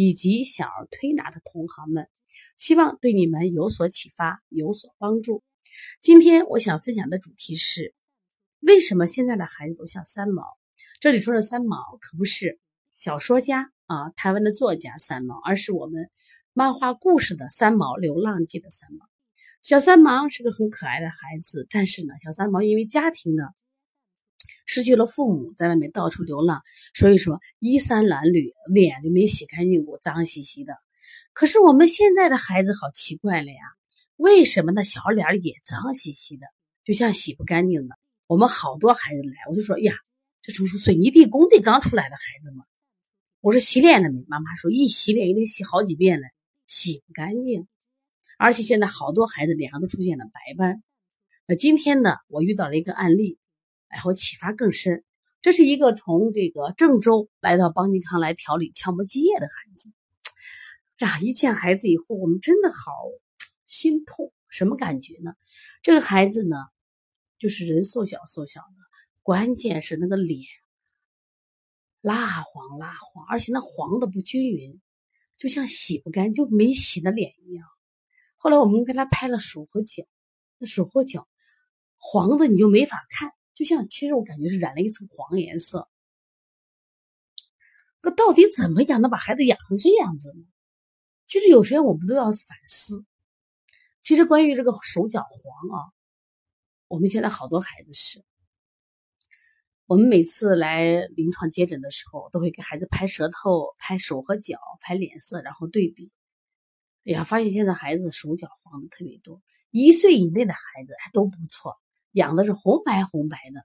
以及小儿推拿的同行们，希望对你们有所启发，有所帮助。今天我想分享的主题是：为什么现在的孩子都像三毛？这里说的三毛可不是小说家啊，台湾的作家三毛，而是我们漫画故事的三毛，《流浪记》的三毛。小三毛是个很可爱的孩子，但是呢，小三毛因为家庭呢。失去了父母，在外面到处流浪，所以说衣衫褴褛，脸就没洗干净过，脏兮兮的。可是我们现在的孩子好奇怪了呀，为什么那小脸也脏兮兮的，就像洗不干净的？我们好多孩子来，我就说呀，这从水泥地工地刚出来的孩子嘛。我说洗脸了没？妈妈说一洗脸也得洗好几遍了，洗不干净。而且现在好多孩子脸上都出现了白斑。那今天呢，我遇到了一个案例。然后启发更深。这是一个从这个郑州来到邦尼康来调理鞘膜积液的孩子。呀，一见孩子以后，我们真的好心痛。什么感觉呢？这个孩子呢，就是人瘦小瘦小的，关键是那个脸蜡黄蜡黄，而且那黄的不均匀，就像洗不干，就没洗的脸一样。后来我们给他拍了手和脚，那手和脚黄的你就没法看。就像，其实我感觉是染了一层黄颜色。可到底怎么养能把孩子养成这样子呢？其实有时间我们都要反思。其实关于这个手脚黄啊，我们现在好多孩子是，我们每次来临床接诊的时候，都会给孩子拍舌头、拍手和脚、拍脸色，然后对比。哎呀，发现现在孩子手脚黄的特别多，一岁以内的孩子还都不错。养的是红白红白的，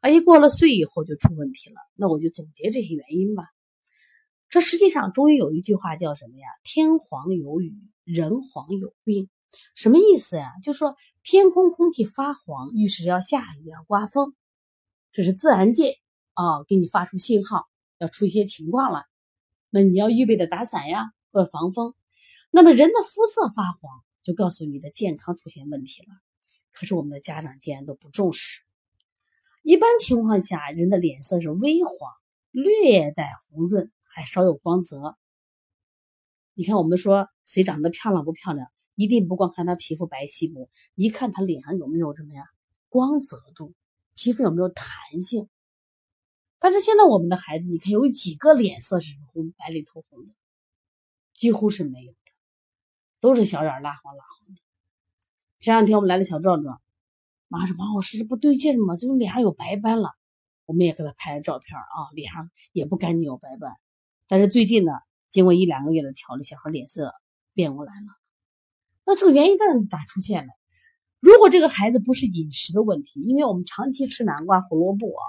啊，一过了岁以后就出问题了。那我就总结这些原因吧。这实际上中医有一句话叫什么呀？天黄有雨，人黄有病。什么意思呀？就说天空空气发黄，预示要下雨要刮风，这是自然界啊给你发出信号，要出一些情况了。那你要预备的打伞呀，或者防风。那么人的肤色发黄，就告诉你的健康出现问题了。可是我们的家长竟然都不重视。一般情况下，人的脸色是微黄，略带红润，还稍有光泽。你看，我们说谁长得漂亮不漂亮，一定不光看他皮肤白皙不，一看他脸上有没有什么呀光泽度，皮肤有没有弹性。但是现在我们的孩子，你看有几个脸色是红白里透红的，几乎是没有的，都是小脸蜡黄蜡黄的。前两天我们来了小壮壮，妈说王老师不对劲吗？怎么脸上有白斑了？我们也给他拍了照片啊，脸上也不干净有白斑。但是最近呢，经过一两个月的调理，小孩脸色变过来了。那这个原因在哪出现呢？如果这个孩子不是饮食的问题，因为我们长期吃南瓜、胡萝卜啊，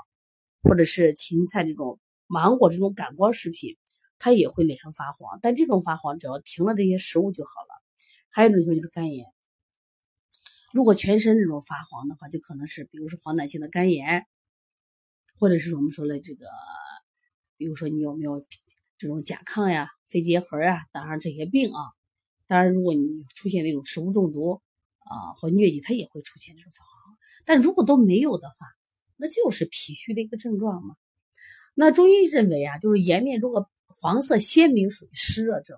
或者是芹菜这种芒果这种感光食品，他也会脸上发黄。但这种发黄只要停了这些食物就好了。还有一种情况就是肝炎。如果全身这种发黄的话，就可能是比如说黄疸性的肝炎，或者是我们说的这个，比如说你有没有这种甲亢呀、肺结核啊，当然这些病啊。当然，如果你出现那种食物中毒啊或疟疾，它也会出现这种发黄。但如果都没有的话，那就是脾虚的一个症状嘛。那中医认为啊，就是颜面如果黄色鲜明，属于湿热症；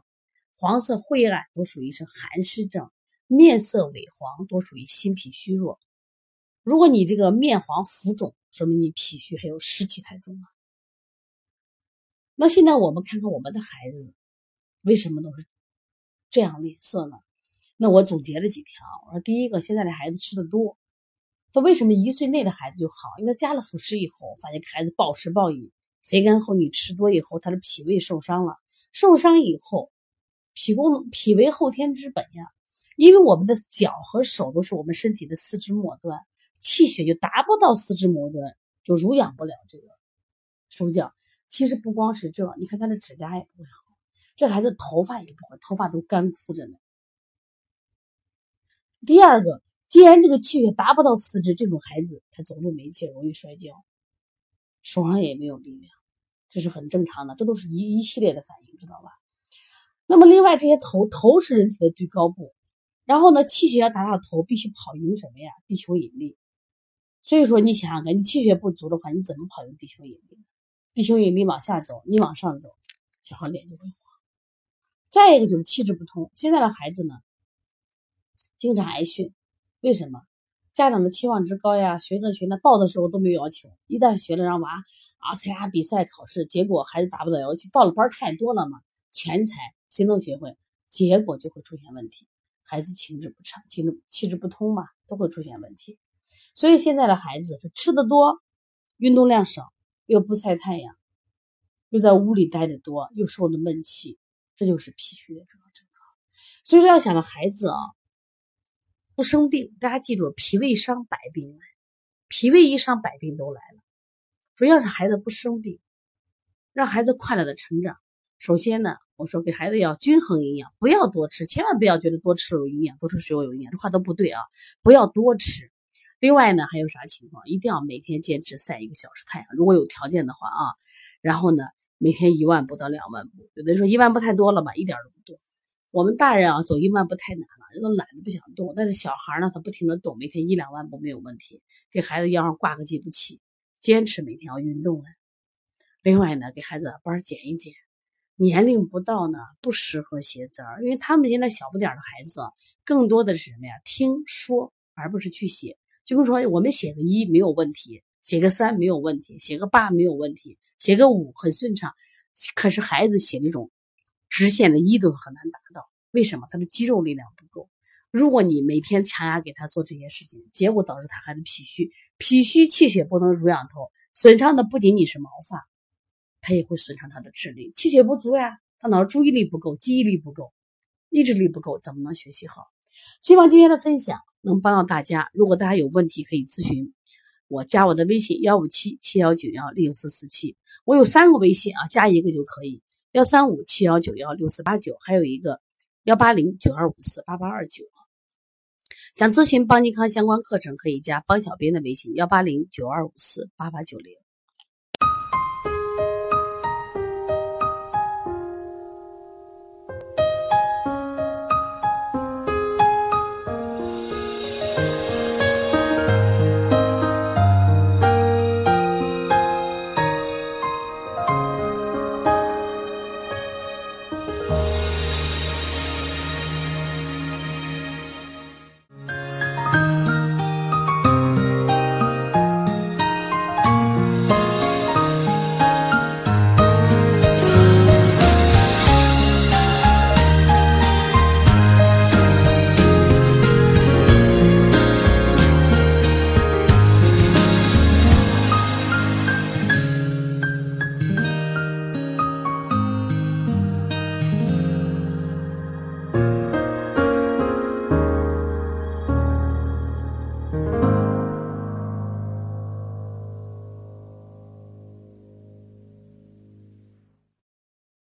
黄色晦暗，都属于是寒湿症。面色萎黄多属于心脾虚弱。如果你这个面黄浮肿，说明你脾虚还有湿气太重了。那现在我们看看我们的孩子为什么都是这样脸色呢？那我总结了几条。我说第一个，现在的孩子吃的多，他为什么一岁内的孩子就好？因为加了辅食以后，发现孩子暴食暴饮，肥甘厚腻吃多以后，他的脾胃受伤了。受伤以后，脾功能脾为后天之本呀。因为我们的脚和手都是我们身体的四肢末端，气血就达不到四肢末端，就濡养不了这个手脚。其实不光是这，你看他的指甲也不会好，这孩子头发也不好，头发都干枯着呢。第二个，既然这个气血达不到四肢，这种孩子他走路没劲，容易摔跤，手上也没有力量，这是很正常的，这都是一一系列的反应，知道吧？那么另外这些头头是人体的最高部，然后呢，气血要达到头，必须跑赢什么呀？地球引力。所以说，你想想看，你气血不足的话，你怎么跑赢地球引力？地球引力往下走，你往上走，小孩脸就会黄。再一个就是气质不通，现在的孩子呢，经常挨训，为什么？家长的期望值高呀，学这学那，报的时候都没有要求，一旦学了让娃啊参加比赛考试，结果孩子达不到要求，报了班太多了嘛，全才谁能学会，结果就会出现问题，孩子情志不畅，气质气质不通嘛，都会出现问题。所以现在的孩子是吃的多，运动量少，又不晒太阳，又在屋里待的多，又受的闷气，这就是脾虚的主要症状。所以要想着孩子啊不生病，大家记住，脾胃伤百病来，脾胃一伤百病都来了。主要是孩子不生病，让孩子快乐的成长。首先呢，我说给孩子要均衡营养，不要多吃，千万不要觉得多吃有营养，多吃水果有营养，这话都不对啊，不要多吃。另外呢，还有啥情况？一定要每天坚持晒一个小时太阳，如果有条件的话啊。然后呢，每天一万步到两万步。有的人说一万步太多了吧，一点都不多。我们大人啊，走一万步太难了，人都懒得不想动。但是小孩呢，他不停的动，每天一两万步没有问题。给孩子腰上挂个计步器，坚持每天要运动了。另外呢，给孩子班减一减，年龄不到呢，不适合写字儿，因为他们现在小不点的孩子，更多的是什么呀？听说，而不是去写。就跟说，我们写个一没有问题，写个三没有问题，写个八没有问题，写个五很顺畅。可是孩子写那种直线的一都很难达到，为什么？他的肌肉力量不够。如果你每天强压给他做这些事情，结果导致他孩子脾虚，脾虚气血不能濡养头，损伤的不仅仅是毛发，他也会损伤他的智力。气血不足呀，大脑注意力不够，记忆力不够，意志力不够，怎么能学习好？希望今天的分享。能帮到大家。如果大家有问题，可以咨询我，加我的微信幺五七七幺九幺六四四七。我有三个微信啊，加一个就可以。幺三五七幺九幺六四八九，还有一个幺八零九二五四八八二九。想咨询邦尼康相关课程，可以加方小编的微信幺八零九二五四八八九零。